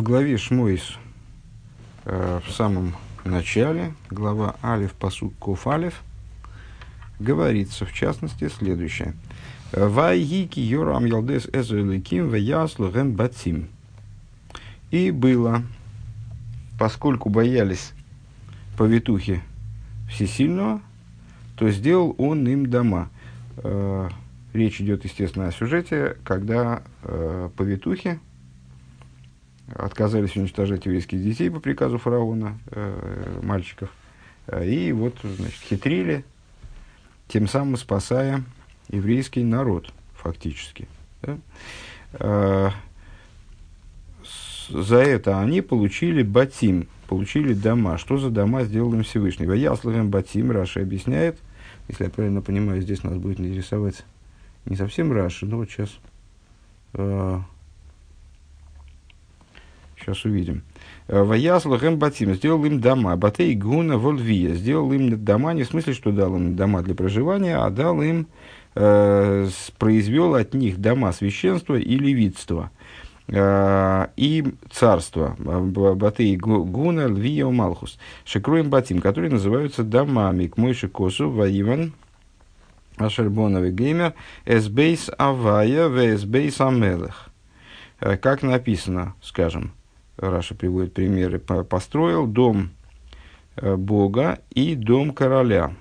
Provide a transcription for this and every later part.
В главе Шмойс э, в самом начале, глава Алиф Пасук Ков Алиф, говорится, в частности, следующее. Вайгики Йорам Ялдес Эзуэликим Ваяслу Гэм Батим. И было, поскольку боялись повитухи Всесильного, то сделал он им дома. Э, речь идет, естественно, о сюжете, когда э, повитухи, отказались уничтожать еврейских детей по приказу фараона, э, мальчиков, э, и вот, значит, хитрили, тем самым спасая еврейский народ, фактически. Да? Э, за это они получили בתים, получили дома. Что за дома сделал им Всевышний? ויעש להם בתים, Раши объясняет, если я правильно понимаю, здесь нас будет интересовать не совсем Раши, но вот сейчас э, Сейчас увидим. Э, Ваяслу Батим сделал им дома. Батей Гуна Вольвия сделал им дома, не в смысле, что дал им дома для проживания, а дал им, э, произвел от них дома священства и левитства. Э, и царство. Батей Гуна Львия Малхус. Шекруем Батим, которые называются домами. К Мойши Косу Ваиван Ашербоновый Геймер Эсбейс Авая Вэсбейс Амелех. Э, как написано, скажем, Раша приводит примеры, построил дом э, Бога и дом короля.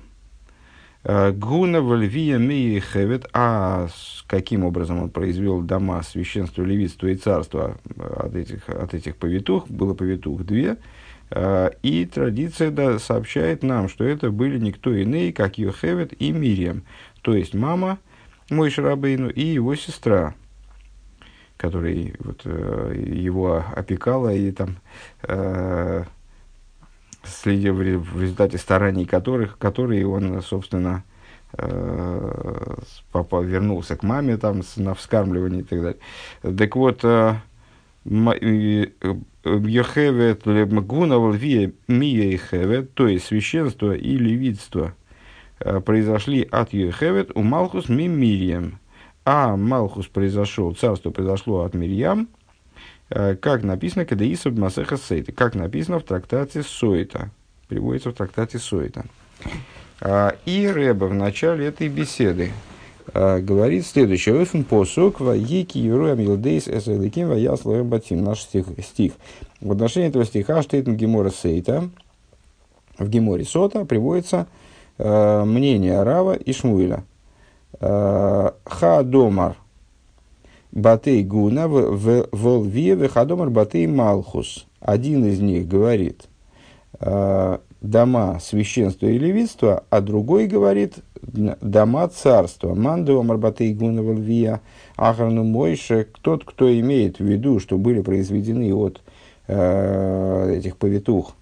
Э, Гуна Вальвия Мии Хевет, а каким образом он произвел дома священства, левитства и царства э, от этих, от этих повитух, было повитух две, и традиция да, сообщает нам, что это были никто иные, как Йохевет и Мирием, то есть мама Мой Шарабейну и его сестра, который вот, э, его опекала и там э, следил в результате стараний которых, которые он, собственно, э, папа вернулся к маме там на вскармливание и так далее. Так вот, Йохевет Лемгунавал Вия Мия Хевет, то есть священство и левитство, произошли от Йохевет у Малхус Мимирием а Малхус произошел, царство произошло от Мирьям, э, как написано, когда Исаб Масеха Сейта, как написано в трактате Сойта, приводится в трактате Сойта. А, и Рэба в начале этой беседы а, говорит следующее. Офен посук ва еки юруя милдейс эсэликим ва яслоем батим. Наш стих, стих. В отношении этого стиха штейтен Гемора Сейта, в Геморе Сота приводится э, мнение Рава и Шмуэля. Хадомар Батей Гуна в Волве Хадомар Батей Малхус. Один из них говорит дома священства и левитства, а другой говорит дома царства. Манду Марбатей Гуна Волвия Ахарну Мойше. Тот, кто имеет в виду, что были произведены от э, этих повитух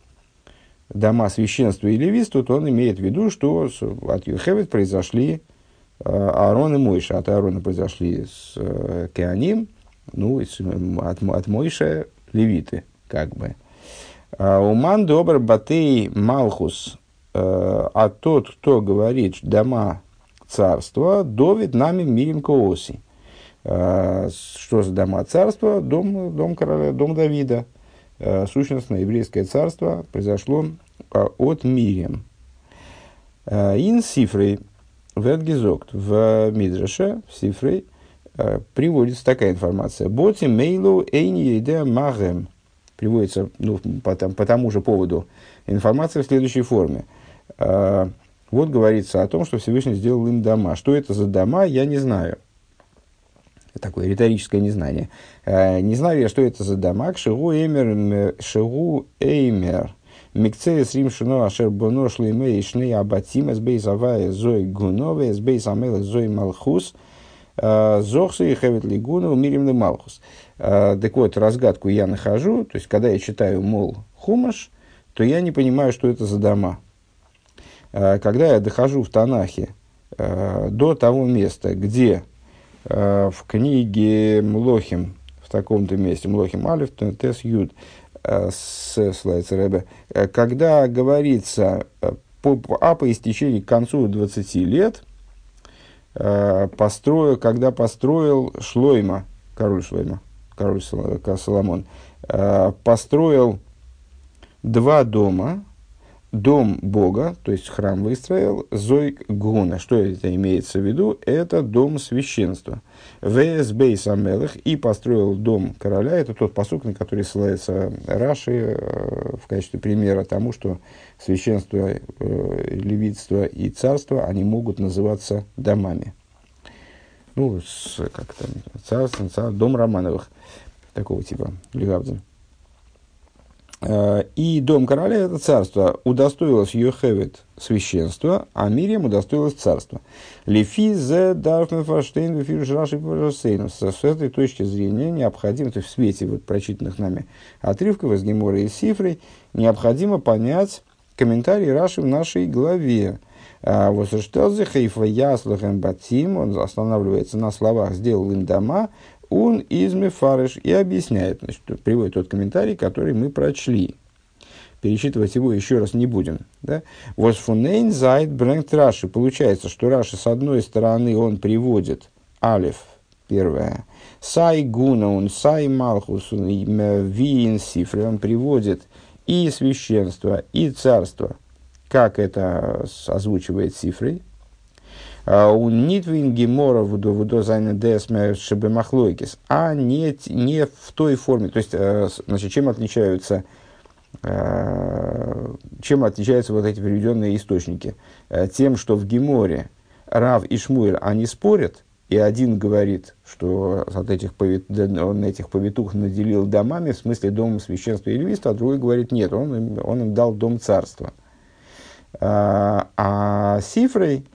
дома священства и левитства, то он имеет в виду, что от Юхевет произошли Э, Аарон и Мойша. От Аарона произошли с э, Кеаним, ну, от, от Мойша левиты, как бы. А Уман добр батей Малхус, э, а тот, кто говорит дома царства, довид нами мирим кооси. Что за дома царства? Дом, дом короля, дом Давида. Сущностное еврейское царство произошло от Мирим. Ин Сифрей Ветгизокт в Мидраше, в Сифрей, э, приводится такая информация. Боти мейлу эйни еде магем. Приводится ну, по, там, по тому же поводу информация в следующей форме. Э, вот говорится о том, что Всевышний сделал им дома. Что это за дома, я не знаю. Такое риторическое незнание. Э, не знаю я, что это за дома. Шигу эймер, шигу эймер Микцеес рим шуно ашер боно шлейме и шней абатим эс бейс авая зой гунове эс бейс амела зой малхус зохсы и хевет лигуну мирим ли малхус. Так вот, разгадку я нахожу, то есть, когда я читаю, мол, хумаш, то я не понимаю, что это за дома. Когда я дохожу в Танахе до того места, где в книге Млохим, в таком-то месте, Млохим Алиф, Тес Юд, Э, с Слайцеребе, э, когда говорится э, по, а по истечении к концу 20 лет, построил, когда построил Шлойма, король Шлойма, король Соломон, построил два дома, дом Бога, то есть храм выстроил, Зой Гуна. Что это имеется в виду? Это дом священства. ВС Бейс Амелых и построил дом короля. Это тот посук, на который ссылается Раши э, в качестве примера тому, что священство, э, левитство и царство, они могут называться домами. Ну, с, как там, царство, царство, дом Романовых, такого типа, Легавдин. Э, и дом короля, это царство, удостоилось Йохевит священства, а Мирием удостоилось царства. Лефи зе дарфнефаштейн вефирш раши С этой точки зрения необходимо, то есть в свете вот прочитанных нами отрывков из Гемора и Сифрой, необходимо понять комментарий Раши в нашей главе. Вот что за хейфа яслахем батим, он останавливается на словах «сделал им дома», он из Мефарыш и объясняет, значит, приводит тот комментарий, который мы прочли. Перечитывать его еще раз не будем. Да? Восфунейн зайд брэнгт Раши. Получается, что Раши с одной стороны он приводит Алиф, первое, Сай Гуна, он Сай Малхус, Виин Сифри, он приводит и священство, и царство, как это озвучивает Сифрой, у Нитвин Гемора в Зайна Десме Шебемахлойкис, а не, не в той форме. То есть, э, значит, чем отличаются э, чем отличаются вот эти приведенные источники? Э, тем, что в Геморе Рав и Шмуэль, они спорят, и один говорит, что от этих повит, он этих повитух наделил домами, в смысле домом священства и львиства, а другой говорит, нет, он он им дал дом царства. А, а Сифрей,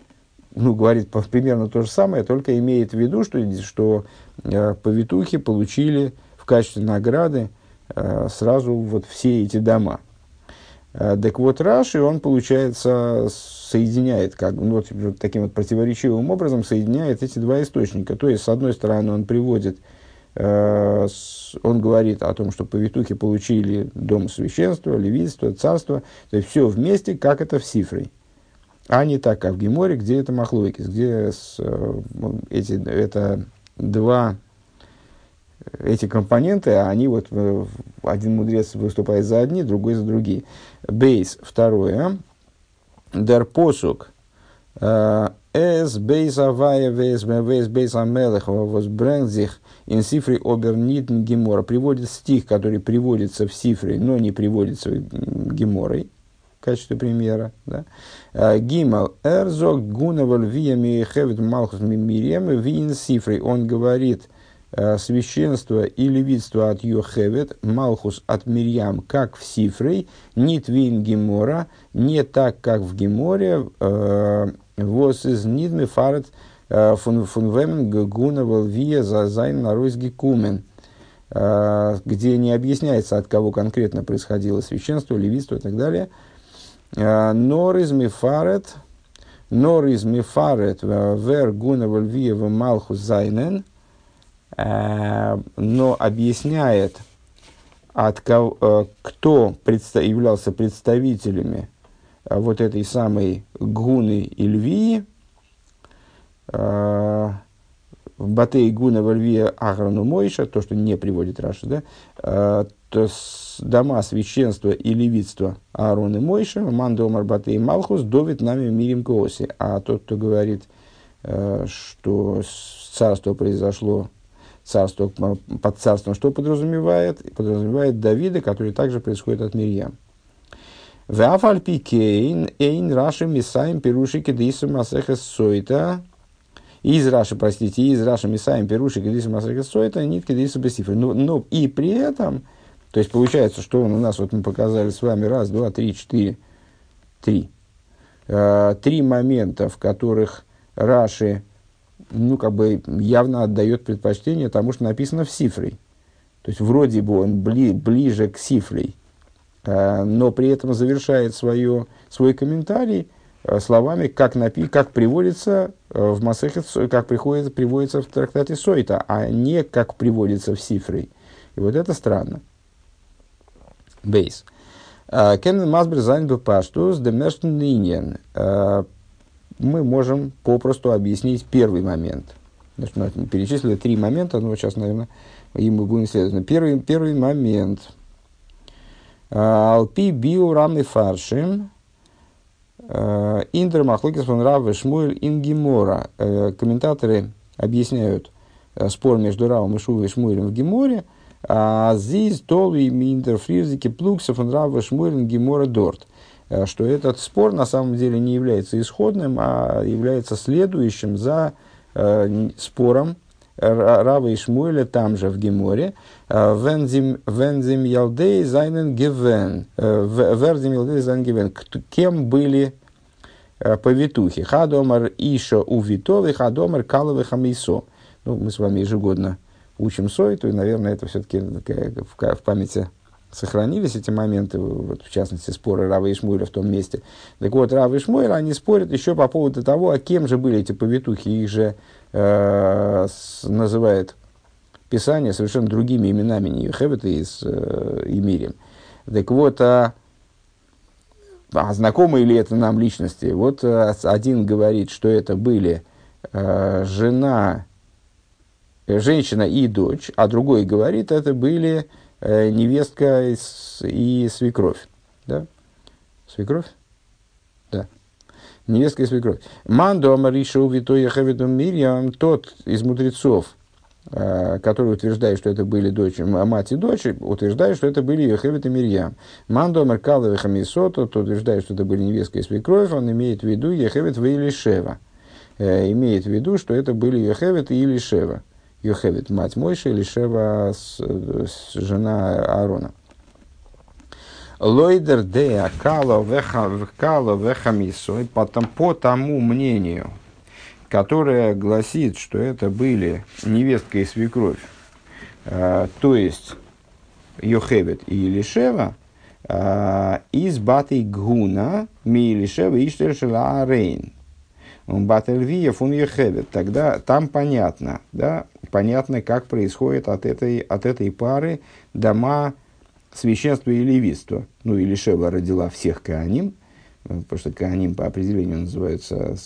ну, говорит примерно то же самое, только имеет в виду, что, что э, повитухи получили в качестве награды э, сразу вот все эти дома. Э, так вот, Раши, он, получается, соединяет, как, ну, вот, вот таким вот противоречивым образом соединяет эти два источника. То есть, с одной стороны, он приводит, э, с, он говорит о том, что повитухи получили дом священства, левитство, царство, то есть, все вместе, как это в Сифре а не так, как в Геморе, где это Махлойкис, где с, э, эти, это два эти компоненты, а они вот, э, один мудрец выступает за одни, другой за другие. Бейс, второе. Дар посук. Э, эс бейс авая вейс вейс бейс амелех возбрэнгзих ин сифри обернитн гемора. Приводит стих, который приводится в сифре, но не приводится геморой в качестве примера. Да? А, Гимал Эрзог Гунаваль Виями Хевит Малхус Мимирием Вин Сифрей. Он говорит, а, священство и левитство от Йохевет, Малхус от Мирьям, как в Сифрей, нит вин Гемора, не так, как в Геморе, а, вос из нидми фарет фун вемен вия за зайн на кумен где не объясняется, от кого конкретно происходило священство, левитство и так далее – Нор из мифарет, нор из мифарет, вер гуна вальвиева малху зайнен, но объясняет, от кого, э, кто предста- являлся представителями э, вот этой самой гуны и львии, э, в Батей Гуна во Льве Ахрану Мойша, то, что не приводит Раша, да, дома священства и левитства Аарон и Мойша, Мандо Марбаты и Малхус, довит нами мирим Кооси. А тот, кто говорит, э, что царство произошло, царство под царством, что подразумевает? Подразумевает Давида, который также происходит от Мирьям. Вафальпи кейн эйн раши мисаем пируши кедису масехес сойта. Из Раши, простите, из Раши мисаем пируши кедису масехес сойта, нит кедису бесифры. Но, но и при этом то есть получается, что он у нас, вот мы показали с вами раз, два, три, четыре, три. Э, три момента, в которых Раши, ну, как бы явно отдает предпочтение тому, что написано в сифре. То есть, вроде бы он бли, ближе к сифрей, э, но при этом завершает свое, свой комментарий э, словами, как, напи, как приводится э, в Масехе, как приходит, приводится в трактате Сойта, а не как приводится в сифрей. И вот это странно. Бейс. А, Кеннен Масбер занят бы паштус. А, мы можем попросту объяснить первый момент. Значит, мы перечислили три момента, но сейчас, наверное, И мы будем следовать. Первый, первый момент. Алпи био рамы фаршим. Индер Махлокис фон Рав Шмуэль Ингимора. Комментаторы объясняют спор между Равом и Шувой Шмуэлем в Геморе. А здесь толви миндер фризики плуксов фон Рав Шмуэль Ингимора Дорт. Что этот спор на самом деле не является исходным, а является следующим за э, спором Рава и Шмуэля там же в Геморе. Вензим Ялдей Зайнен Гевен. Верзим Ялдей Зайнен Гевен. Кем были повитухи? Хадомар Иша Увитовы, Хадомар Каловы Хамисо. Ну, мы с вами ежегодно учим Сойту, и, наверное, это все-таки в памяти сохранились эти моменты, вот, в частности, споры Рава и Шмуэля в том месте. Так вот, Рава и Шмуэль, они спорят еще по поводу того, а кем же были эти повитухи. Их же э, с, называет Писание совершенно другими именами, не Хевета и с э, Емирием. Так вот, а, а знакомые ли это нам личности? Вот а, один говорит, что это были э, жена, женщина и дочь, а другой говорит, это были э, невестка и, и свекровь. Да? Свекровь? Да. Невестка и свекровь. Мандо Амариша Увито Яхавиду Мирьям, тот из мудрецов, э, который утверждает, что это были дочь, мать и дочь, утверждает, что это были Йохевит и Мирьям. Мандо Амаркалова Хамисото, тот утверждает, что это были невестка и свекровь, он имеет в виду Йохевит в Илишева. Э, имеет в виду, что это были Йохевит и Илишева. Йохевит, мать Мойши, или Шева, жена Аарона. Лойдер де кало вехамисой, потом по тому мнению, которое гласит, что это были невестка и свекровь, э, то есть Йохевит и Елишева, э, из Баты Гуна, ми Елишева Иштельшела Арейн. Батальвиев он Йохевит. Тогда там понятно, да, понятно, как происходит от этой, от этой пары дома священства и левитства. Ну, или Шева родила всех Кааним, потому что Кааним по определению называются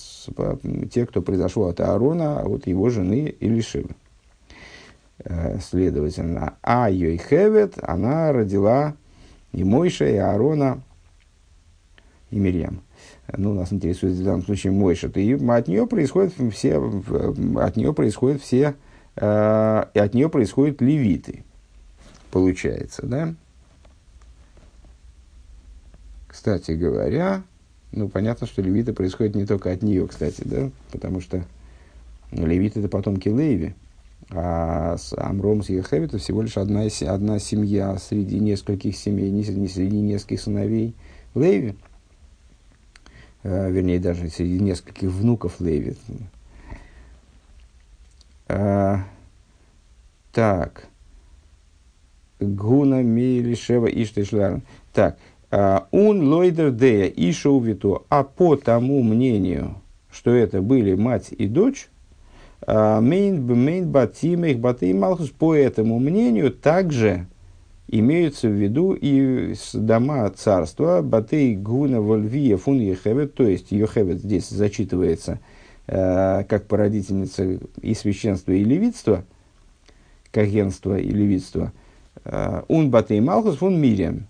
те, кто произошел от Аарона, а от его жены Илишевы. Э, следовательно, а Йойхевет, она родила и Мойша, и Аарона, и Мирьям ну, нас интересует в данном случае Мойша, и от нее происходят все, от нее происходят все, э, и от нее происходят левиты, получается, да? Кстати говоря, ну, понятно, что левиты происходят не только от нее, кстати, да, потому что левиты это потомки Леви, а с Амром с Ехев это всего лишь одна, одна семья среди нескольких семей, не, не среди нескольких сыновей Леви. Э, вернее, даже среди нескольких внуков Леви. А, так. Гуна Мейлишева Иштешларн. Так. Он лойдер дея и шоувиту. А по тому мнению, что это были мать и дочь, мейн мейн батим их баты малхус, по этому мнению также имеются в виду и дома царства, Батей Гуна Вольвия Фун Ехевет, то есть Йохевет здесь зачитывается э, как породительница и священства, и левитства, кагенства и левитства, э, Ун Батей Малхус Фун Мириам,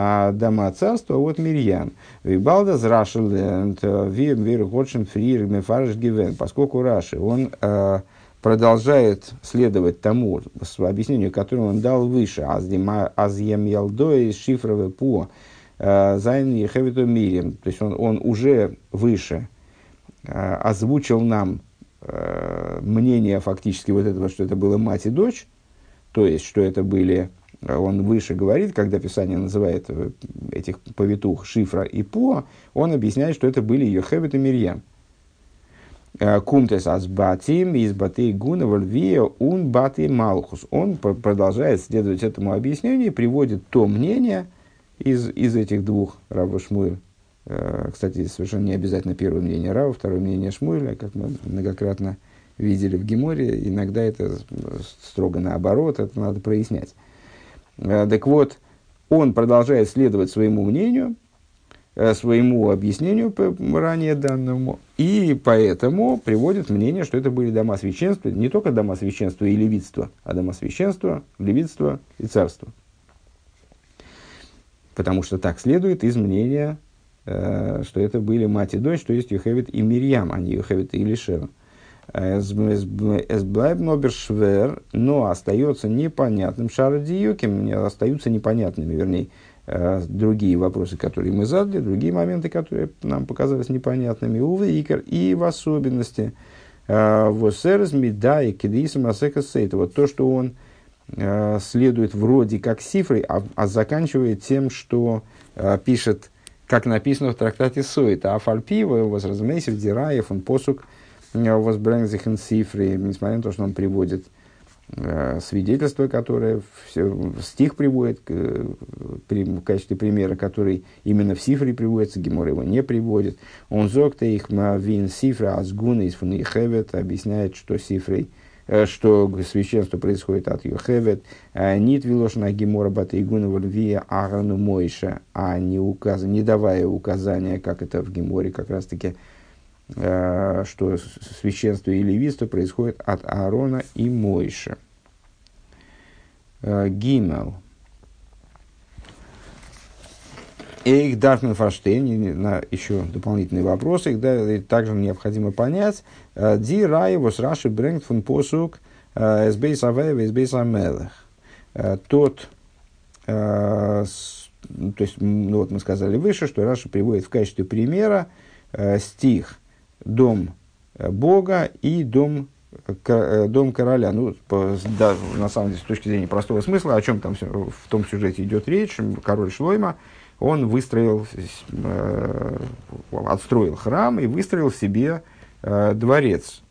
а дома царства от Мирьям. Вибалда зрашил вим вир хочем фрир мефарш гивен, поскольку Раши, он э, продолжает следовать тому объяснению, которое он дал выше. Азьем Ялдой шифровый по э, Зайн Ехевиту Мирим. То есть он, он уже выше э, озвучил нам э, мнение фактически вот этого, что это было мать и дочь, то есть, что это были, он выше говорит, когда Писание называет этих повитух Шифра и Пуа, он объясняет, что это были Йохевит и Мирьям. Э, кумтес асбатим из баты гуна вальвия ун баты малхус. Он продолжает следовать этому объяснению и приводит то мнение из, из этих двух Рава Шмуэль. Э, кстати, совершенно не обязательно первое мнение Рава, второе мнение Шмуэля, как мы многократно видели в Геморе. Иногда это строго наоборот, это надо прояснять. Э, так вот, он продолжает следовать своему мнению – э, своему объяснению ранее данному, и поэтому приводит мнение, что это были дома священства, не только дома священства и левитства, а дома священства, левитства и царства. Потому что так следует из мнения, что это были мать и дочь, то есть Йохевит и Мирьям, а не Йохевит и Илишева. Эсблайбнобершвер, но остается непонятным шарадиюким, остаются непонятными, вернее, э, другие вопросы, которые мы задали, другие моменты, которые нам показались непонятными, увы, икр, и в особенности э, Восерс Мида и Кедисом Асекасейта. Вот то, что он э, следует вроде как цифрой, а, а заканчивает тем, что пишет, как написано в трактате Сойт, а Фальпива, возразмейсев, Дираев, он посук – возбрэнзихен цифры, несмотря на то, что он приводит э, свидетельство, которое все, стих приводит к, при, в качестве примера, который именно в цифре приводится, Гемор его не приводит. Он зогта их вин цифра азгуна из фун хевет объясняет, что цифрой э, что священство происходит от Йохевет, э, нит вилошна гемора бата игуна вальвия агану мойша, а не, указ, не давая указания, как это в геморе как раз таки Э, что священство и левитство происходит от Аарона и Мойша. Э, Гимел. Эйх Дарфмен Фаштейн, на еще дополнительные вопросы, их также необходимо понять. Э, די ראיה וואס רש"י ברענגט פון פסוק את בית הוי' ואת בית המלך. Тот, то есть, ну, вот мы сказали выше, что Раши приводит в качестве примера стих – дом э, Бога и дом, э, дом короля. Ну, по, да, на самом деле, с точки зрения простого смысла, о чем там в том сюжете идет речь, король Шлойма, он выстроил, э, отстроил храм и выстроил себе э, дворец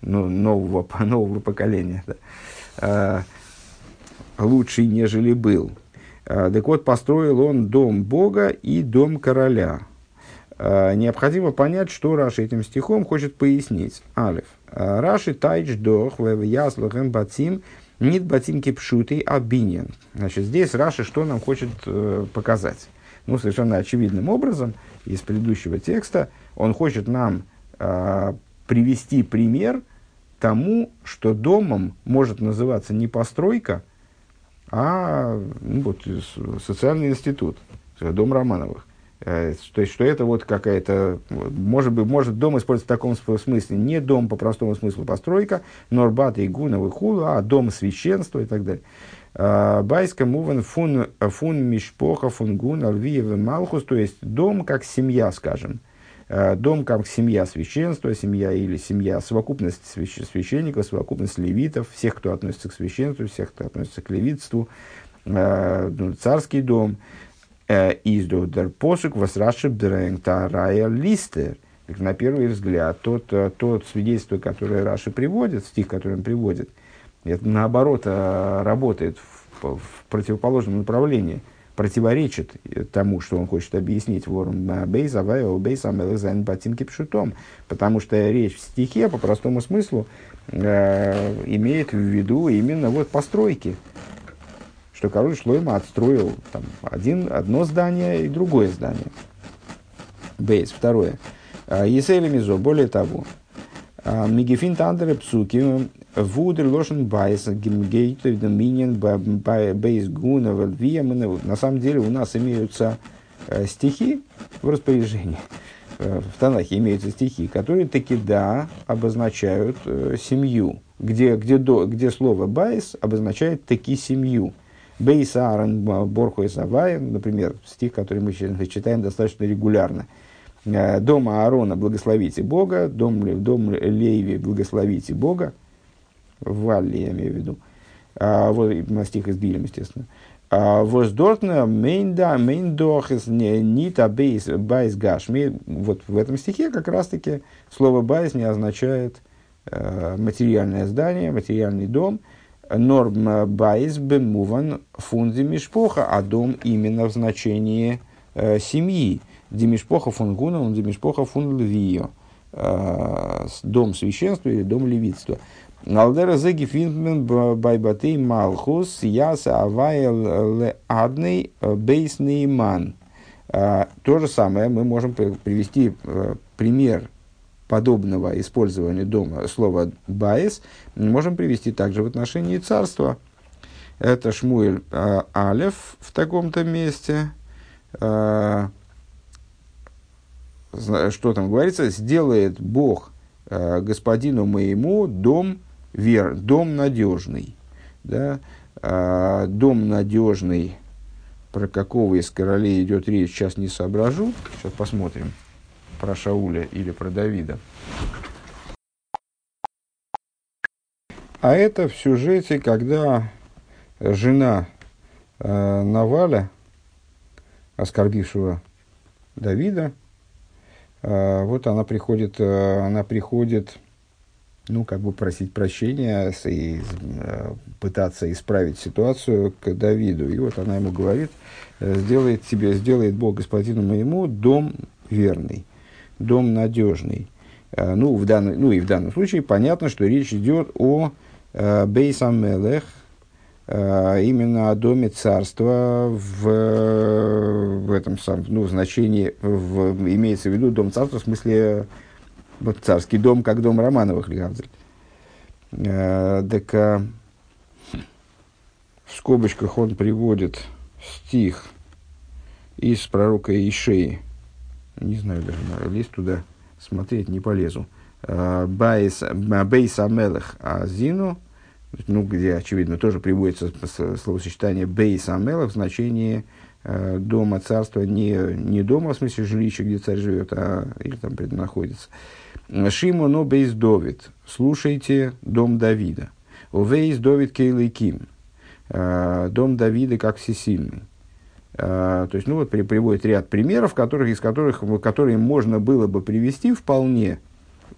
ну, нового, нового поколения, да, э, лучший, нежели был. Так вот, построил он дом Бога и дом короля – необходимо понять, что Раши этим стихом хочет пояснить. Алиф. Раши тайч дох в яслахем батим нит батим кипшутый абинин. Значит, здесь Раши что нам хочет показать? Ну, совершенно очевидным образом, из предыдущего текста, он хочет нам э, привести пример тому, что домом может называться не постройка, а ну, вот, социальный институт, дом Романовых. Э, то есть, что это вот какая-то, может быть, может дом использоваться в таком смысле, не дом по простому смыслу постройка, норбат и гуна хула, а дом священства и так далее. Байска муван фун, фун мишпоха фун гун алвиев малхус, то есть дом как семья, скажем. А, дом как семья священства, семья или семья, совокупность священников, совокупность левитов, всех, кто относится к священству, всех, кто относится к левитству, а, ну, царский дом – Э, издодер посук восраши дрэнг рая листер. На первый взгляд, тот, э, тот свидетельство, которое Раши приводит, стих, который он приводит, это наоборот э, работает в, в противоположном направлении, противоречит тому, что он хочет объяснить вором бейс, авайо, бейс, амелезайн, батинки пшутом. Потому что речь в стихе, по простому смыслу, э, имеет в виду именно вот постройки, что король Шлойма отстроил там, один, одно здание и другое здание. Бейс, второе. А, Есейли Мизо, более того, Мигефин Тандере Псуки, Вудер Лошен Байс, Гимгейт, Доминин, Бейс Гуна. На самом деле у нас имеются э, стихи в распоряжении. Э, в Танахе имеются стихи, которые таки да обозначают э, семью, где, где, до, где слово байс обозначает таки семью. Бейс Аарон Борху Савай, например, стих, который мы читаем достаточно регулярно. «Э, дом Аарона благословите Бога, дом, дом Леви благословите Бога, в Валле я имею в виду, а, вот, стих из תהלים, естественно. А, Воздортна мейнда мейндохес нита бейс байс гашми. Вот в этом стихе как раз-таки слово בית не означает э, материальное здание, материальный дом – נאר בית במובן פון די משפחה, а дом именно в значении э, семьи. Демишпоха фунгуна, он демишпоха фун львио. Э, дом священства или дом левитства. Налдера зеги финмен байбатей малхус яса авайл ле адный бейсный ман. А, то же самое мы можем привести а, пример подобного использования дома слова «баис», можем привести также в отношении царства. Это Шмуэль а, Алев в таком-то месте. Что там говорится? «Сделает Бог а, господину моему дом вер, дом надежный». Да? А, дом надежный, про какого из королей идет речь, сейчас не соображу. Сейчас посмотрим про Шауля или про Давида. А это в сюжете, когда жена э, Наваля, оскорбившего Давида, э, вот она приходит, э, она приходит ну, как бы просить прощения и э, пытаться исправить ситуацию к Давиду. И вот она ему говорит, «Э, сделает тебе, сделает Бог господину моему дом верный, дом надежный. Э, ну, в данный, ну и в данном случае понятно, что речь идет о Бейсамелех, именно о доме царства в, в этом самом, ну, значении, в, имеется в виду дом царства в смысле вот царский дом, как дом Романовых Легавзель. Э, так э, в скобочках он приводит стих из пророка Ишеи. Не знаю, даже лезть туда смотреть не полезу. Э, Бейс Амелех Азину, ну, где, очевидно, тоже приводится словосочетание Бейс Амелех в значении э, дома царства, не, не дома, в смысле жилища, где царь живет, а или там находится. Шимону бейс Довид. Слушайте дом Давида. Увейс Довид Кейлейким. Э, дом Давида как всесильный. Uh, то есть, ну вот при, приводит ряд примеров, которых, из которых, которые можно было бы привести вполне,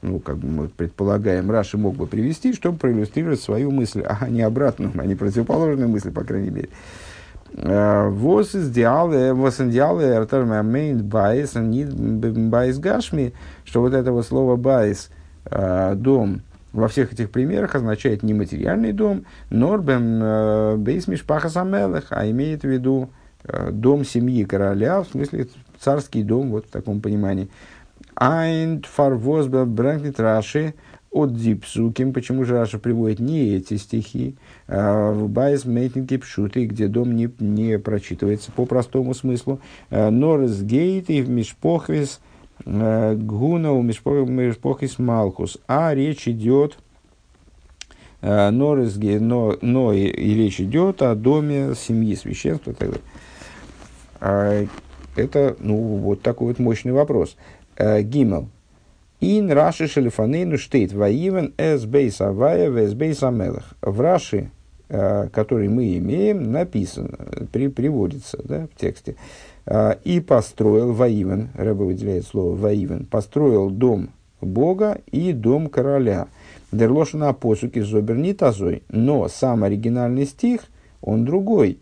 ну, как бы мы предполагаем, Раши мог бы привести, чтобы проиллюстрировать свою мысль, а не обратную, а не противоположную мысль, по крайней мере. Uh, וואס אין די אלע, וואס מיינט בית, ניט בית גשמי, что вот это вот слово בית, э, дом, во всех этих примерах означает не материальный дом, норбем э, бейс мишпаха самелых, а имеет в виду э, дом семьи короля, в смысле царский дом, вот в таком понимании. Айнд фарвоз брэнкнет раши, от дипсуким, почему же Раша приводит не эти стихи, а в Байс Мейтинге Пшуты, где дом не, не прочитывается по простому смыслу, а, Норес Гейт и в Мишпохвис а, Гуна у Мишпохвис Малхус, а речь идет Норес но, но и, и речь идет о доме семьи священства далее. Это, ну, вот такой вот мощный вопрос. Гимел. Ин Раши Шелифанейну штейт Ваивен эс бейс авая вэс бейс амелах. В Раши, э, который мы имеем, написано, при, приводится да, в тексте. Э, и построил Ваивен, Рэба выделяет слово Ваивен, построил дом Бога и дом короля. Дерлошина посуки зобернит азой. Но сам оригинальный стих, он другой.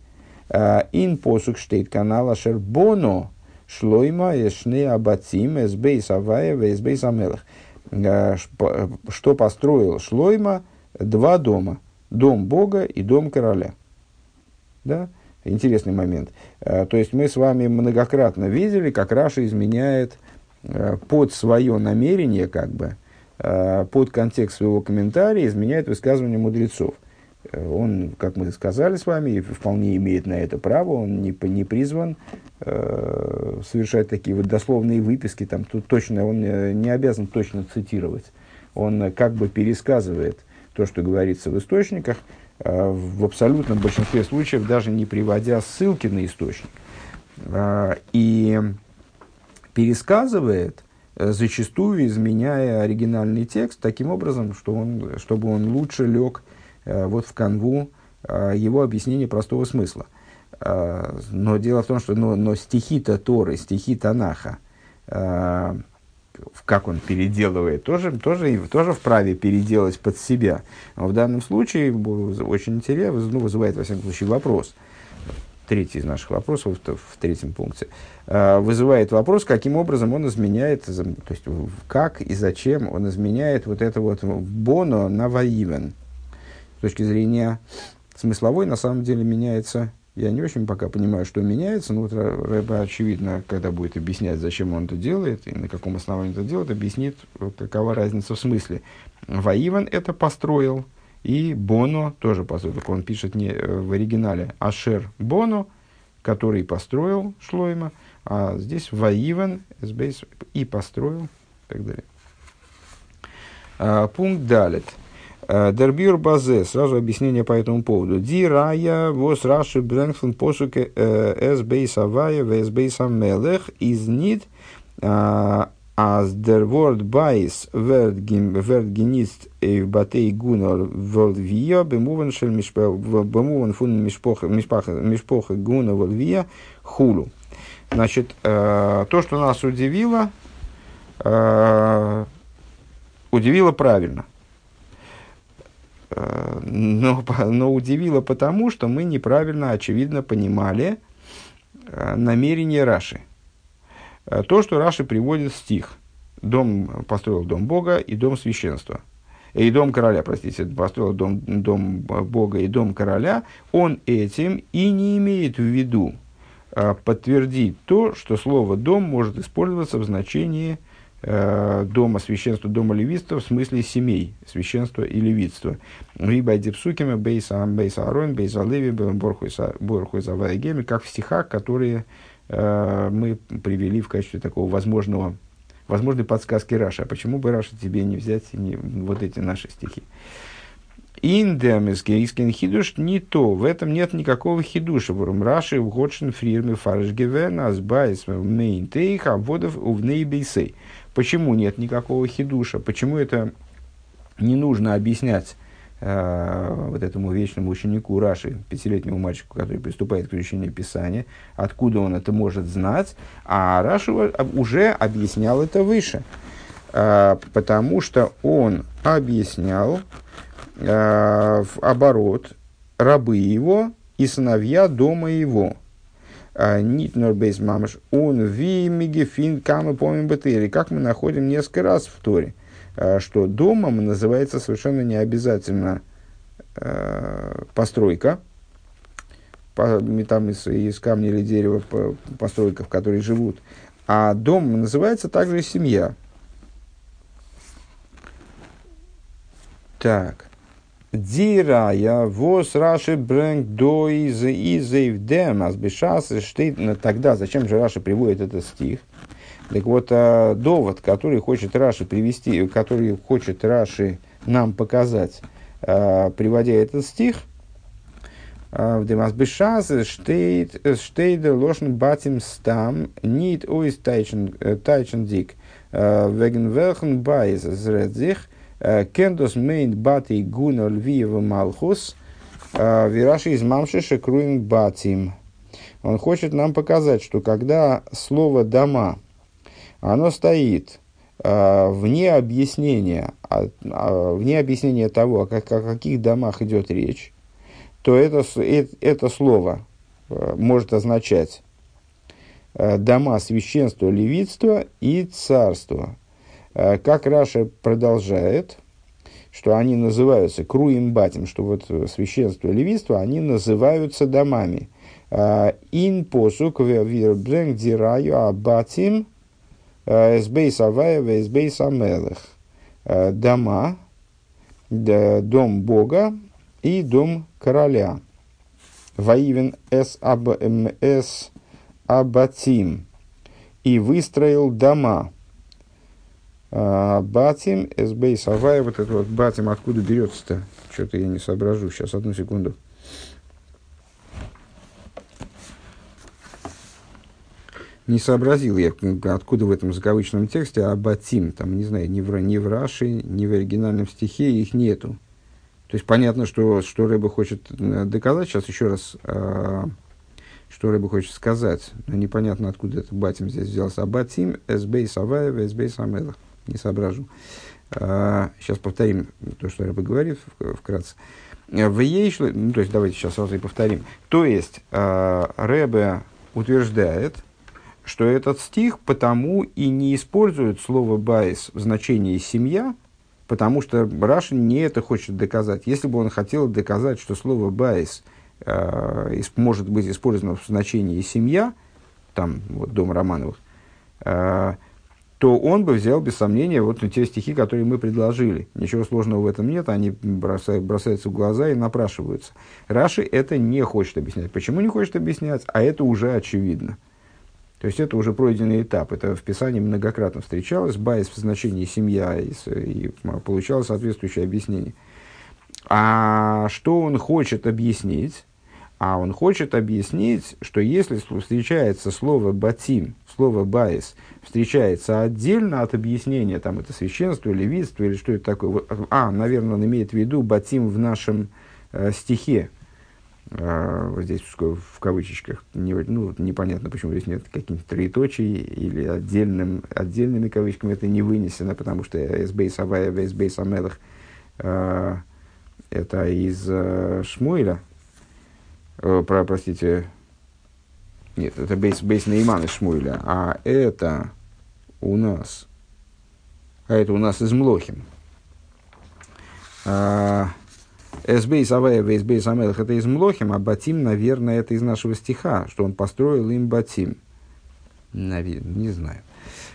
Э, ин посук штейт канала шербоно Шлойма, Эшне, Абацим, Эсбейс Аваева, Эсбейс Амелах. Э, что построил Шлойма? Два дома. Дом Бога и дом короля. Да? Интересный момент. Э, то есть мы с вами многократно видели, как Раша изменяет э, под свое намерение, как бы, под контекст своего комментария, изменяет высказывание мудрецов. Он, как мы сказали с вами, вполне имеет на это право, он не, не призван э, совершать такие вот дословные выписки, там, тут точно, он э, не обязан точно цитировать. Он э, как бы пересказывает то, что говорится в источниках, э, в абсолютном большинстве случаев даже не приводя ссылки на источник. Э, и пересказывает, э, зачастую изменяя оригинальный текст таким образом, что он, чтобы он лучше лег вот в канву э, его объяснения простого смысла. А, но дело в том, что но, но стихи-то Торы, стихи Танаха, э, как он переделывает, тоже, тоже, тоже вправе переделать под себя. Но в данном случае очень интересно, ну, вызывает, во всяком случае, вопрос. Третий из наших вопросов в, третьем пункте. Э, вызывает вопрос, каким образом он изменяет, то есть как и зачем он изменяет вот это вот боно на ваивен. Точки зрения смысловой, на самом деле, меняется Я не очень пока понимаю, что меняется, но вот Рэба, очевидно, когда будет объяснять, зачем он это делает и на каком основании это делает, объяснит, какова разница в смысле. Ваиван это построил, и Боно тоже построил. Только он пишет не э, в оригинале Ашер Боно, который построил Шлойма, а здесь Ваиван и построил и так далее. А, пункт далит. Э, Дербюр базе, сразу объяснение по этому поводу. Ди рая вос раши брэнгфен посуке э, эс бейс авая вэс бейс амелех из нит אז דער ווארט בית ווערט גענוצט בתי כהונה ולויה במובן של במובן פון משפחה כהונה ולויה וכו'. Значит, э, то, что нас удивило, удивило правильно. Э, но, но удивило потому, что мы неправильно, очевидно, понимали э, намерение Раши. Э, то, что Раши приводит стих. Дом построил дом Бога и дом священства. И дом короля, простите, построил дом, дом Бога и дом короля, он этим и не имеет в виду подтвердить то, что слово «дом» может использоваться в значении – Э, дома священства, дома левитства в смысле семей, священства и левитства. Либо дипсукима, бейса бейса арон, бейса леви, борхуй завая геми, как в стихах, которые э, мы привели в качестве такого возможного, возможной подсказки Раши. А почему бы Раша тебе не взять не, вот эти наши стихи? אין דעם איז קיין חידוש ניטא. В этом нет никакого хидуша. Ворум Раши в Годшин фрирме фаршгевен азбайс мейнтейх аводов увнейбейсей. Почему нет никакого хидуша? Почему это не нужно объяснять э, вот этому вечному ученику Раши, пятилетнему мальчику, который приступает к изучению Писания, откуда он это может знать, а Раши уже объяснял это выше, э, потому что он объяснял э, в оборот рабы его и сыновья дома его – Нит Норбейс Мамаш, он ви мигефин камы помним бетери. Как мы находим несколько раз в Торе, а, что домом называется совершенно не обязательно а, постройка, там из, из камня или дерева постройка, в которой живут, а дом называется также семья. Так. Дирая, вос Раши брэнг до из изэйвдем, азбешас штейт. Тогда зачем же Раши приводит этот стих? Так вот, а, довод, который хочет Раши привести, который хочет Раши нам показать, а, приводя этот стих, а, в демасбешас штейт штейд лошен батим стам нит ойс тайчен э, дик веген велхен байз зредзих Кендос мейн бати гуна львиева малхус, вираши из мамшиша круин батим. Он хочет нам показать, что когда слово «дома», оно стоит вне объяснения, вне объяснения того, о, каких домах идет речь, то это, это слово может означать дома священства, левитства и царства. Э, как Раша продолжает, что они называются круим батим, что вот священство и левитство, они называются домами. Э, ин посук вирбрэнг дираю абатим э, эсбейс авая эсбейс амелех. Дома, дом Бога и дом короля. Ваивен эс, аб, эс абатим. И выстроил дома. А, батим, СБ Савай, вот это вот батим откуда берется-то? Что-то я не соображу. Сейчас, одну секунду. Не сообразил я, откуда в этом заковычном тексте абатим. Там, не знаю, ни в, ни в Раши, ни в оригинальном стихе их нету. То есть понятно, что, что Рэба хочет доказать. Сейчас еще раз, э, что Рэба хочет сказать. Но непонятно, откуда это батим здесь взялся. Абатим, СБ Саваева, СБ Самелах не соображу. А, сейчас повторим то, что Рэбе говорит вкратце. В ей ну, то есть давайте сейчас сразу и повторим. То есть а, Рэбе утверждает, что этот стих потому и не использует слово «בית» в значении «семья», потому что Раши не это хочет доказать. Если бы он хотел доказать, что слово «בית» э, может быть использовано в значении семья, там вот дом Романовых, э, то он бы взял без сомнения вот те стихи, которые мы предложили. Ничего сложного в этом нет, они бросают, бросаются в глаза и напрашиваются. Раши это не хочет объяснять. Почему не хочет объяснять? А это уже очевидно. То есть это уже пройденный этап. Это в Писании многократно встречалось. Байс в значении семья и, и получалось соответствующее объяснение. А что он хочет объяснить? А он хочет объяснить, что если встречается слово «בתים», слово «בית», встречается отдельно от объяснения, там это священство, левитство или что это такое. А, наверное, он имеет в виду «בתים» в нашем э, стихе, э, вот здесь в кавычечках, не, ну, непонятно, почему здесь нет каких-то троеточий или отдельным, отдельными кавычками это не вынесено, потому что «את בית הוי', את בית המלך» э, это из э, Шмуэля, э, про, простите, нет, это бейс, бейс Нейман из Шмуэля, а это у нас, а это у нас из Млохим. А, Эсбейс Авая, Вейсбейс Амелах, это из Млохим, а Батим, наверное, это из нашего стиха, что он построил им Батим. Наверное, не знаю.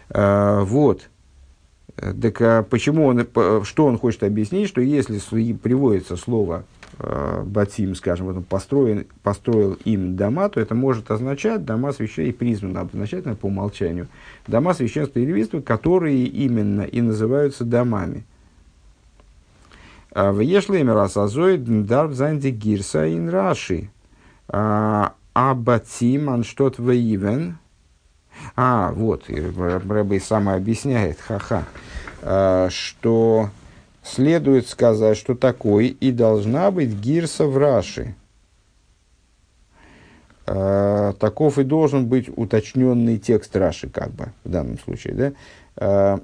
А, вот. Так а почему он, что он хочет объяснить, что если приводится слово э, Батим, скажем, он построен, построил им дома, то это может означать дома священства, и признано обозначательно по умолчанию, дома священства и левитства, которые именно и называются домами. В Ешлемер Асазой Дарб Занди Гирса ин Раши. А Батим Анштот Ваивен. А, вот, Рэбби сам объясняет, ха-ха, что следует сказать, что такой и должна быть гирса в Раши. Э, таков и должен быть уточненный текст Раши, как бы, в данном случае. Да? Э,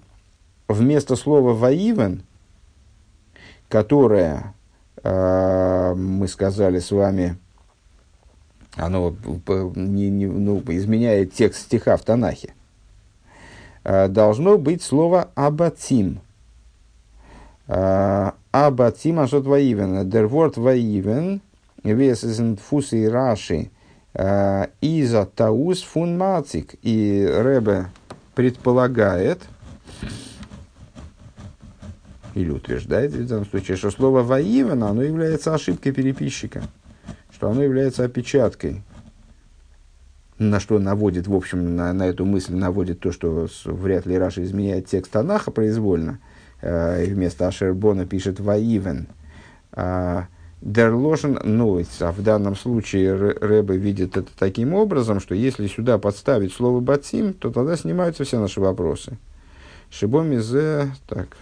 вместо слова «воивен», которое, э, мы сказали с вами, оно не, не, ну, изменяет текст стиха в Танахе, должно быть слово «абатим», Абатим ашот ваивен. Der Wort ваивен, вес из фусы раши, иза таус фун мацик. И Ребе предполагает, или утверждает в данном случае, что слово «воивен» оно является ошибкой переписчика, что оно является опечаткой, на что наводит, в общем, на, на эту мысль наводит то, что вряд ли Раша изменяет текст Анаха произвольно – э, вместо Ашербона пишет Ваивен. Дерлошен, ну, а в данном случае Рэбе видит это таким образом, что если сюда подставить слово «батим», то тогда снимаются все наши вопросы. Шибомизе, так,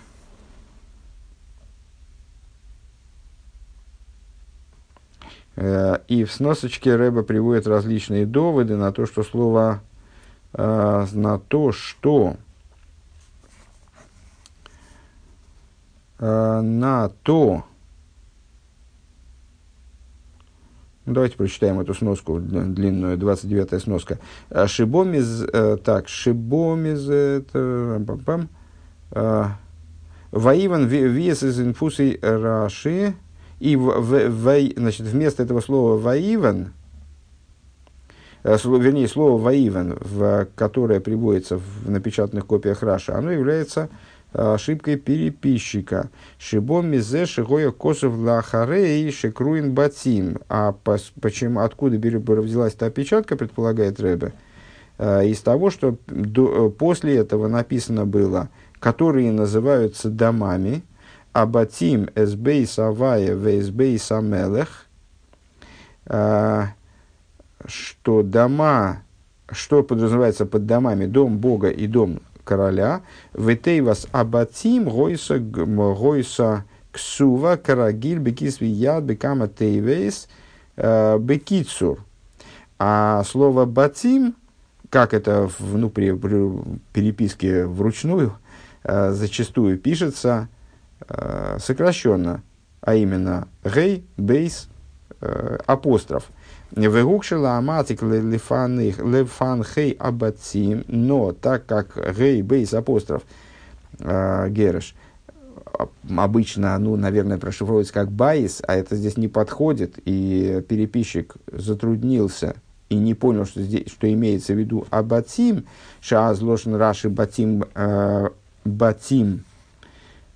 э, И в сносочке Рэба приводит различные доводы на то, что слово, э, на то, что на то, ну, Давайте прочитаем эту сноску длинную, 29-я сноска. Э, шибомиз, э, так, шибомиз, это, пам, пам, Ваиван вес из инфусей Раши, и в, в, в, значит, вместо этого слова Ваиван, вернее, слово Ваиван, в, которое приводится в напечатанных копиях Раши, оно является ошибкой переписчика. Шибом мизе шигоя косов лахарей шекруин батим. А почему, откуда взялась эта опечатка, предполагает Рэбе? А, из того, что до, после этого написано было, которые называются домами, Абатим эсбей савая вэсбей самелех, а, что дома, что подразумевается под домами, дом Бога и дом короля, ветейвас абатим гойса, гойса ксува карагиль бекисви яд бекама тейвейс э, бекицур. А слово батим, как это в, ну, при, при переписке вручную, э, зачастую пишется э, сокращенно, а именно гей, бейс, апостроф – Вегукшила аматик лефан хей абатим, но так как гей бейс апостроф э, гереш обычно, ну, наверное, прошифровывается как байс, а это здесь не подходит, и переписчик затруднился и не понял, что, здесь, что имеется в виду абатим, шааз лошен раши батим, э, батим,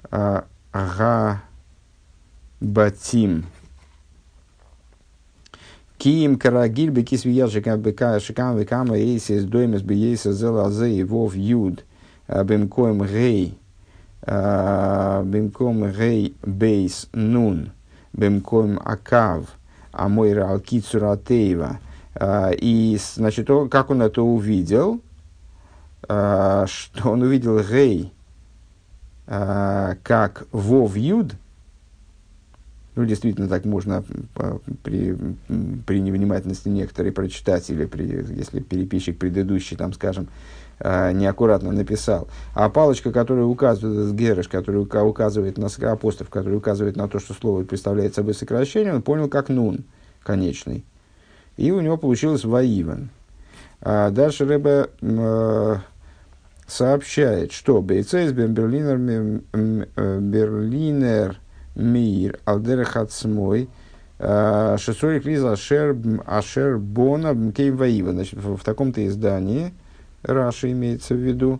ага, батим, Киим карагиль бекис виял шикам бека шикам векама эйсис доймес бейеса зелазе и вов юд. Бемкоем гей бемкоем гей бейс нун. Бемкоем акав. Амойра алкицура тейва. И значит как он это увидел? Что он увидел гей как вов юд ну, действительно, так можно при, при невнимательности некоторые прочитать, или при, если переписчик предыдущий, там, скажем, а, неаккуратно написал. А палочка, которая указывает, герыш, который указывает на апостроф, который указывает на то, что слово представляет собой сокращение, он понял как нун, конечный. И у него получилось воиван. А дальше Рэбе э, сообщает, что Бейцейс Берлинер, э, Берлинер мир, алдерех ацмой, э, шесорик лиза ашер, ашер бона кейм ваива. Значит, в, в таком-то издании, Раша имеется в виду,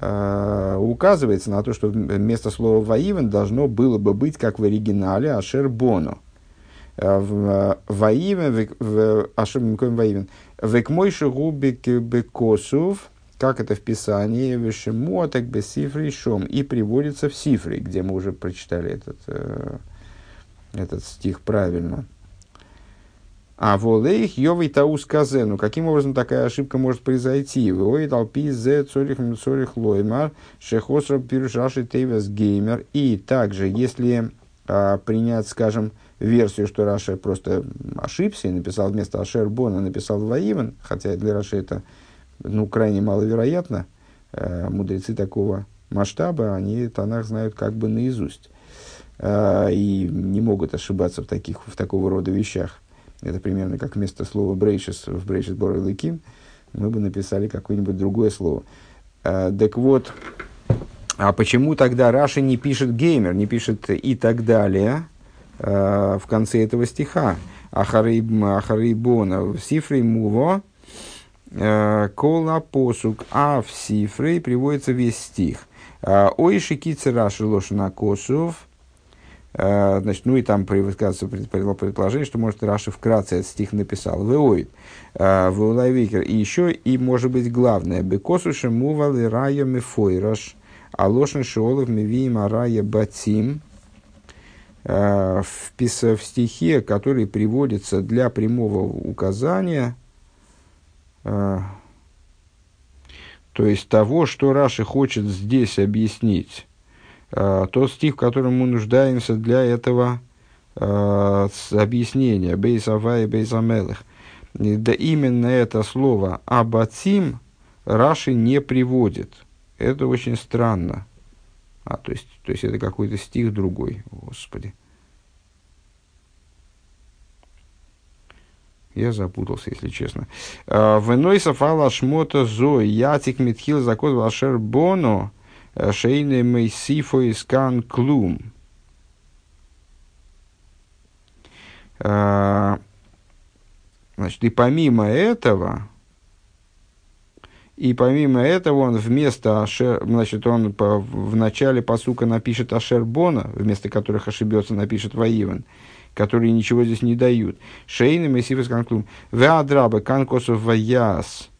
Uh, указывается на то, что вместо слова «воивен» должно было бы быть, как в оригинале, «ашер боно». Uh, «Воивен», «ашер воивен», «векмойши губик бекосув», как это в Писании, «Вешемотек бесифри шом» и приводится в Сифре, где мы уже прочитали этот, э, этот стих правильно. А волейх йовый таус казену. Каким образом такая ошибка может произойти? Вы толпи зе цорих цорих лоймар шехосра пирушаши тейвес геймер. И также, если а, принять, скажем, версию, что Раша просто ошибся и написал вместо Ашербона, написал Ваиван, хотя для Раши это ну, крайне маловероятно. Э, мудрецы такого масштаба, они Танах знают как бы наизусть. Э, и не могут ошибаться в, таких, в такого рода вещах. Это примерно как вместо слова брейшес в брейшес борелыким мы бы написали какое-нибудь другое слово. Э, так вот, а почему тогда Раши не пишет геймер, не пишет и так далее в конце этого стиха? Ахарибона в сифре муво кола посук, а в сифрей приводится весь стих. Э, Ой, шикицы раши лошина косов. Э, значит, ну и там высказывается предположение, что, может, Раши вкратце этот стих написал. Веоид. Веолайвикер. И еще, и может быть, главное. Бекосуши мувал и рая мефойраш. А лошен шиолов мивиим арая батим. В, в стихе, который приводится для прямого указания – то есть того, что Раши хочет здесь объяснить, а, тот стих, в котором мы нуждаемся для этого а, объяснения, Бейсава и Бейсамелых, да именно это слово «абатим» Раши не приводит. Это очень странно. А, то есть, то есть это какой-то стих другой, Господи. Я запутался, если честно. А, Венойсов ала шмота зой, ятик митхил закот вашер боно, э, шейне мейсифо искан клум. А, значит, и помимо этого, и помимо этого он вместо Ашер, значит, он по, в начале посука напишет Ашербона, вместо которых ошибется, напишет Ваиван которые ничего здесь не дают. Шейны мессифас канклум. Веадраба канкосов ваяс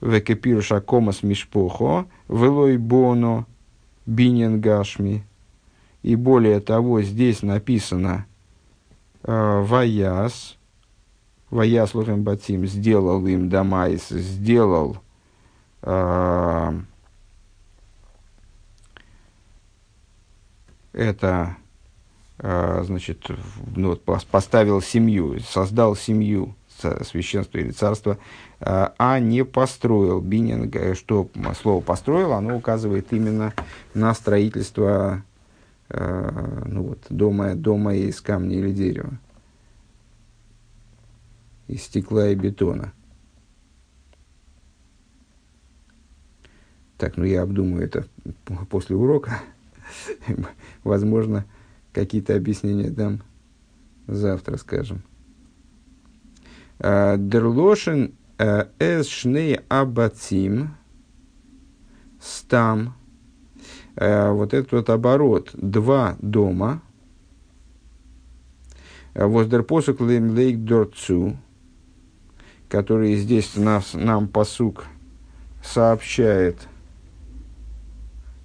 векепируша комас мишпохо велой боно бинен гашми. И более того, здесь написано э, ваяс, ваяс лохем батим, сделал им дамайс, сделал э, это значит, ну, поставил семью, создал семью, священство или царство, а, а не построил. Бининг, что слово построил, оно указывает именно на строительство а, ну, вот, дома, дома из камня или дерева, из стекла и бетона. Так, ну я обдумаю это после урока. Возможно, какие-то объяснения дам завтра, скажем. Э, Дерлошин э, эс шней абацим стам. Э, вот этот вот оборот. Два дома. Воздер посук лейк дорцу. Который здесь нас, нам посук сообщает,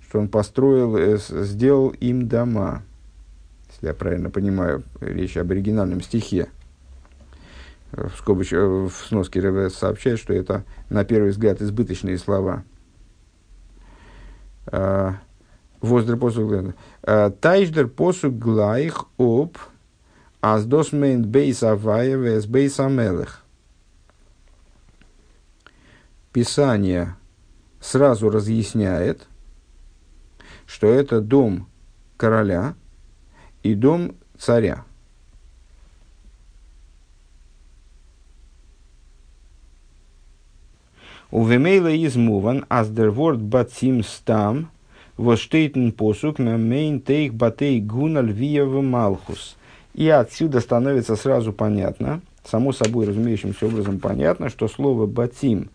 что он построил, сделал им дома. Я правильно понимаю, речь об оригинальном стихе в, скобоч... в сноске РВС сообщает, что это, на первый взгляд, избыточные слова. А, воздер посуг а, Тайждер посуг глайх об אז דאס מיינט בית הוי' ואת בית המלך. Писание сразу разъясняет, что это дом короля и дом царя. ובמילא איז מובן, אז דער ווארט בתים סתם, וואס שטייט אין פסוק מיינט אויך בתי כהונה לויה ומלכות. И отсюда становится сразу понятно, само собой разумеющимся образом понятно, что слово батим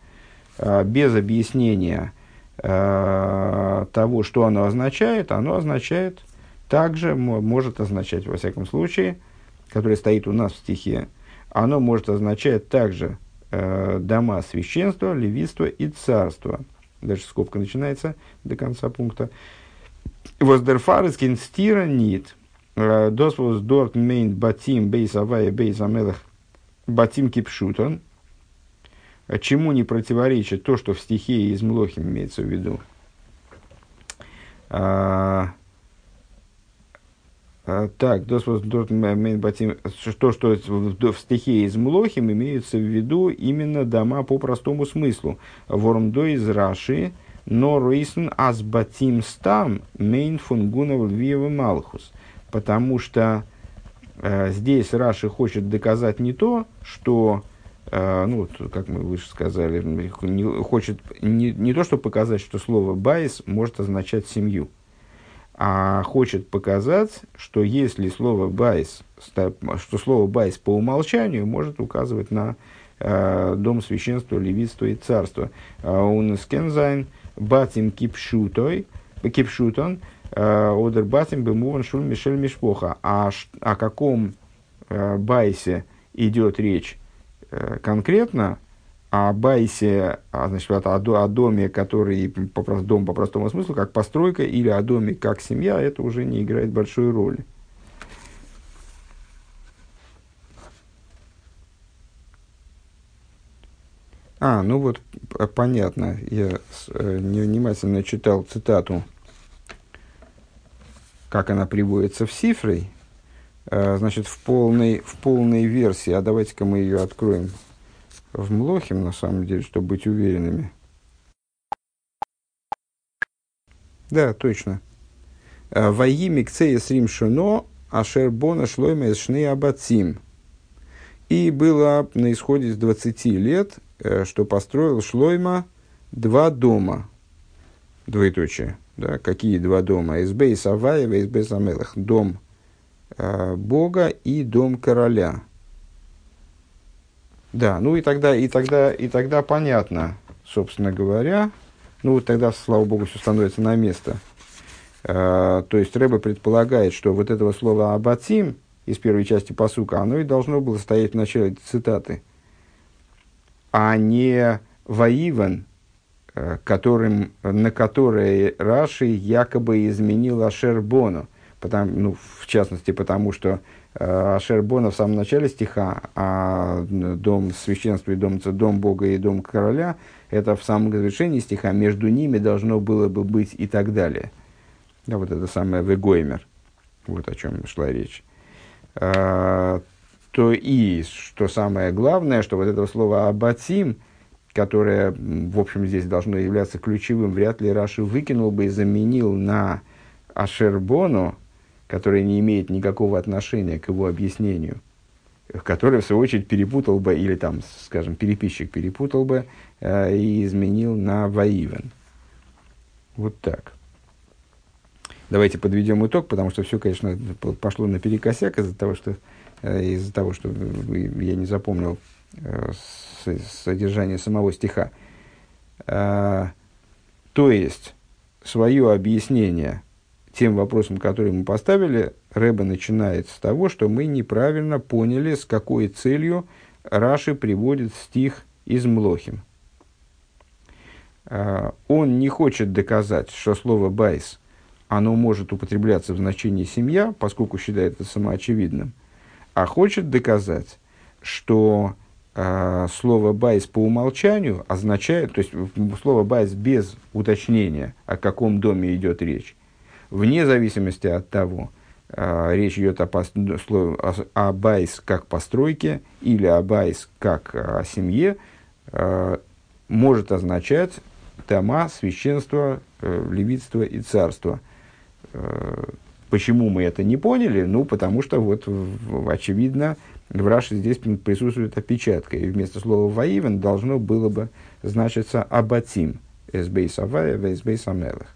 а, без объяснения а, того, что оно означает, оно означает также, может означать, во всяком случае, который стоит у нас в стихе, оно может означать также э, дома священства, левитства и царства. Дальше скобка начинается до конца пункта. Воздерфарес кинстира нит. Э, Досвос дорт мейн батим бейс авая бейс амелах батим кипшутон. Чему не противоречит то, что в стихе из Млохим имеется в виду. А, так, то, что в стихе из Млохим имеются в виду именно дома по простому смыслу. ווארום דא איז רש"י, נאר אויסן אז בתים סתם מיינט פון כהונה לויה ומלכות. Потому что э, здесь Раши хочет доказать не то, что э, ну, как мы выше сказали, не, хочет не, не то, чтобы показать, что слово «בית» может означать семью, а хочет показать, что если слово «בית», что слово «בית» по умолчанию может указывать на э, дом священства, левитства и царства. און ס'קען זיין בתים כפשוטו, כפשוטן, э, אדער בתים במובן של של משפחה. А о каком э, בית е идет речь э, конкретно, о בית е, а, значит, о, о доме, который по, дом по простому смыслу, как постройка, или о доме как семья, это уже не играет большой роли. А, ну вот, понятно. Я э, невнимательно читал цитату, как она приводится в цифрой. Э, значит, в полной, в полной версии. А давайте-ка мы ее откроем в Млохим, на самом деле, чтобы быть уверенными. Да, точно. «А, Ваи микцея срим шуно, ашербона шлойма шны абацим. И было на исходе из 20 лет, э, что построил Шлойма два дома. Двоеточие. Да, какие два дома? Избей Саваева, Избей Самелах. Дом э, Бога и дом короля. Да, ну и тогда, и тогда, и тогда понятно, собственно говоря, ну вот тогда, слава богу, все становится на место. Э, то есть Рэба предполагает, что вот этого слова «абатим» из первой части посука, оно и должно было стоять в начале цитаты, а не «ваиван», э, которым, на который Раши якобы изменил Ашербону. Потому, ну, в частности, потому что Ашербона в самом начале стиха, а дом священства и дом, дом Бога и дом короля, это в самом завершении стиха, между ними должно было бы быть и так далее. Да, вот это самое «вегоймер», вот о чем шла речь. А, то и, что самое главное, что вот это слово «абатим», которое, в общем, здесь должно являться ключевым, вряд ли Раши выкинул бы и заменил на Ашербону, который не имеет никакого отношения к его объяснению, который, в свою очередь, перепутал бы, или там, скажем, переписчик перепутал бы э, и изменил на Ваивен. Вот так. Давайте подведем итог, потому что все, конечно, пошло наперекосяк из-за того, что, э, из-за того, что я не запомнил э, содержание самого стиха. А, то есть, свое объяснение тем вопросам, которые мы поставили, Рэба начинает с того, что мы неправильно поняли, с какой целью Раши приводит стих из Млохим. А, он не хочет доказать, что слово «בית» оно может употребляться в значении «семья», поскольку считает это самоочевидным, а хочет доказать, что э, слово «בית» по умолчанию означает, то есть слово «בית» без уточнения, о каком доме идет речь, вне зависимости от того, э, речь идет о, о, о «בית» как постройке или о «בית» как о семье, э, может означать дома, священство, э, левитство и царство – Э, почему мы это не поняли? Ну, потому что, вот, в, очевидно, в Раше здесь присутствует опечатка. И вместо слова «воивен» должно было бы значиться «абатим» «эсбейс авая», «эсбейс амелах».